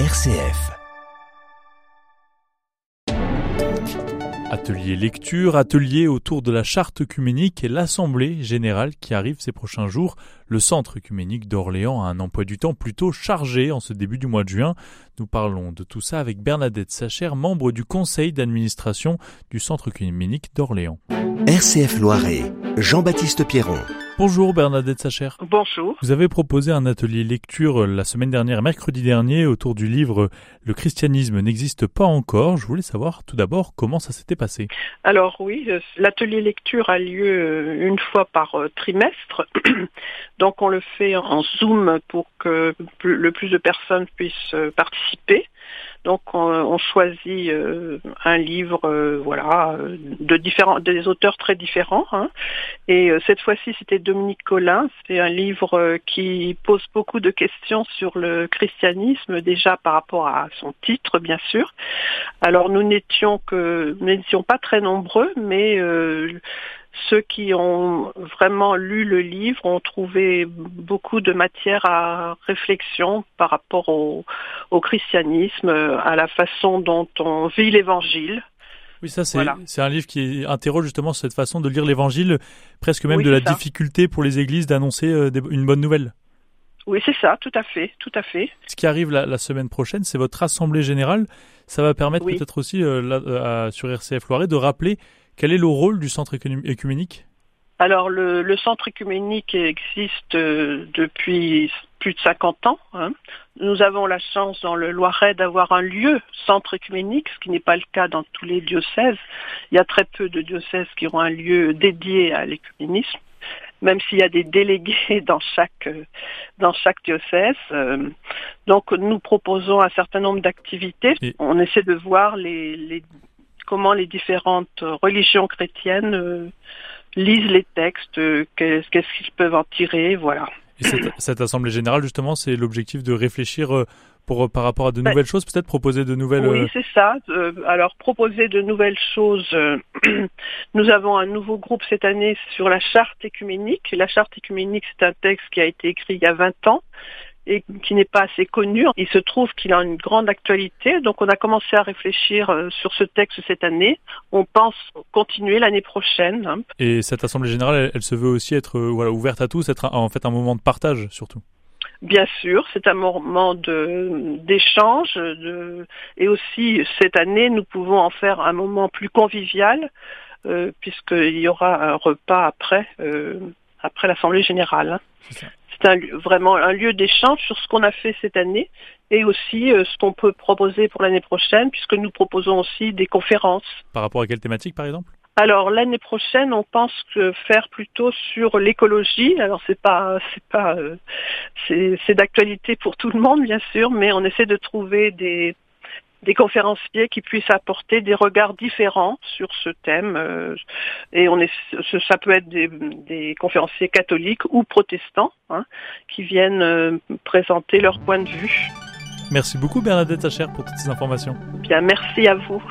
RCF. Atelier lecture, atelier autour de la charte œcuménique et l'Assemblée générale qui arrive ces prochains jours. Le centre œcuménique d'Orléans a un emploi du temps plutôt chargé en ce début du mois de juin. Nous parlons de tout ça avec Bernadette Sacher, membre du conseil d'administration du centre œcuménique d'Orléans. RCF Loiret, Jean-Baptiste Pierron. Bonjour Bernadette Sacher. Bonjour. Vous avez proposé un atelier lecture euh, la semaine dernière, mercredi dernier, autour du livre Le christianisme n'existe pas encore. Je voulais savoir tout d'abord comment ça s'était passé. Alors oui, euh, l'atelier lecture a lieu euh, une fois par trimestre. Donc on le fait en Zoom pour que le plus de personnes puissent participer. Donc on, choisit euh, un livre, euh, voilà, de différents, des auteurs très différents. Hein. Et euh, cette fois-ci, c'était Dominique Collin. C'est un livre qui pose beaucoup de questions sur le christianisme, déjà par rapport à son titre, bien sûr. Alors nous n'étions que, nous n'étions pas très nombreux, mais ceux qui ont vraiment lu le livre ont trouvé beaucoup de matière à réflexion par rapport au, christianisme, à la façon dont on vit l'évangile. Oui, ça c'est un livre qui interroge justement cette façon de lire l'évangile, presque même de la difficulté pour les églises d'annoncer euh, une bonne nouvelle. Oui, c'est ça, tout à fait, tout à fait. Ce qui arrive la, semaine prochaine, c'est votre assemblée générale. Ça va permettre peut-être aussi euh, euh, sur RCF Loiret de rappeler quel est le rôle du centre écuménique? Alors le, centre écuménique existe euh, depuis plus de 50 ans. Hein. Nous avons la chance dans le Loiret d'avoir un lieu centre écuménique, ce qui n'est pas le cas dans tous les diocèses. Il y a très peu de diocèses qui ont un lieu dédié à l'écuménisme, même s'il y a des délégués dans chaque dans chaque diocèse. Euh, donc nous proposons un certain nombre d'activités. On essaie de voir les comment les différentes religions chrétiennes euh, lisent les textes, euh, qu'est-ce qu'ils peuvent en tirer, voilà. Et cette, assemblée générale, justement, c'est l'objectif de réfléchir euh, pour, par rapport à de ben, nouvelles choses, peut-être proposer de nouvelles... Oui, c'est ça. alors, proposer de nouvelles choses. nous avons un nouveau groupe cette année sur la charte écuménique. La charte écuménique, c'est un texte qui a été écrit il y a 20 ans, et qui n'est pas assez connu. Il se trouve qu'il a une grande actualité, donc on a commencé à réfléchir euh, sur ce texte cette année. On pense continuer l'année prochaine. Hein. Et cette assemblée générale, elle, se veut aussi être euh, voilà, ouverte à tous, être en fait un moment de partage surtout. Bien sûr, c'est un moment d'échange de, et aussi cette année, nous pouvons en faire un moment plus convivial euh, puisqu'il y aura un repas après après l'assemblée générale. Hein c'est vraiment un lieu d'échange sur ce qu'on a fait cette année et aussi euh, ce qu'on peut proposer pour l'année prochaine, puisque nous proposons aussi des conférences. Par rapport à quelle thématique, par exemple? Alors l'année prochaine, on pense que faire plutôt sur l'écologie. Alors c'est pas, c'est pas, euh, c'est d'actualité pour tout le monde bien sûr, mais on essaie de trouver des des conférenciers qui puissent apporter des regards différents sur ce thème. Euh, et on est, ça peut être des, conférenciers catholiques ou protestants hein, qui viennent euh, présenter leur point de vue. Merci beaucoup Bernadette Sacher pour toutes ces informations. Bien, merci à vous.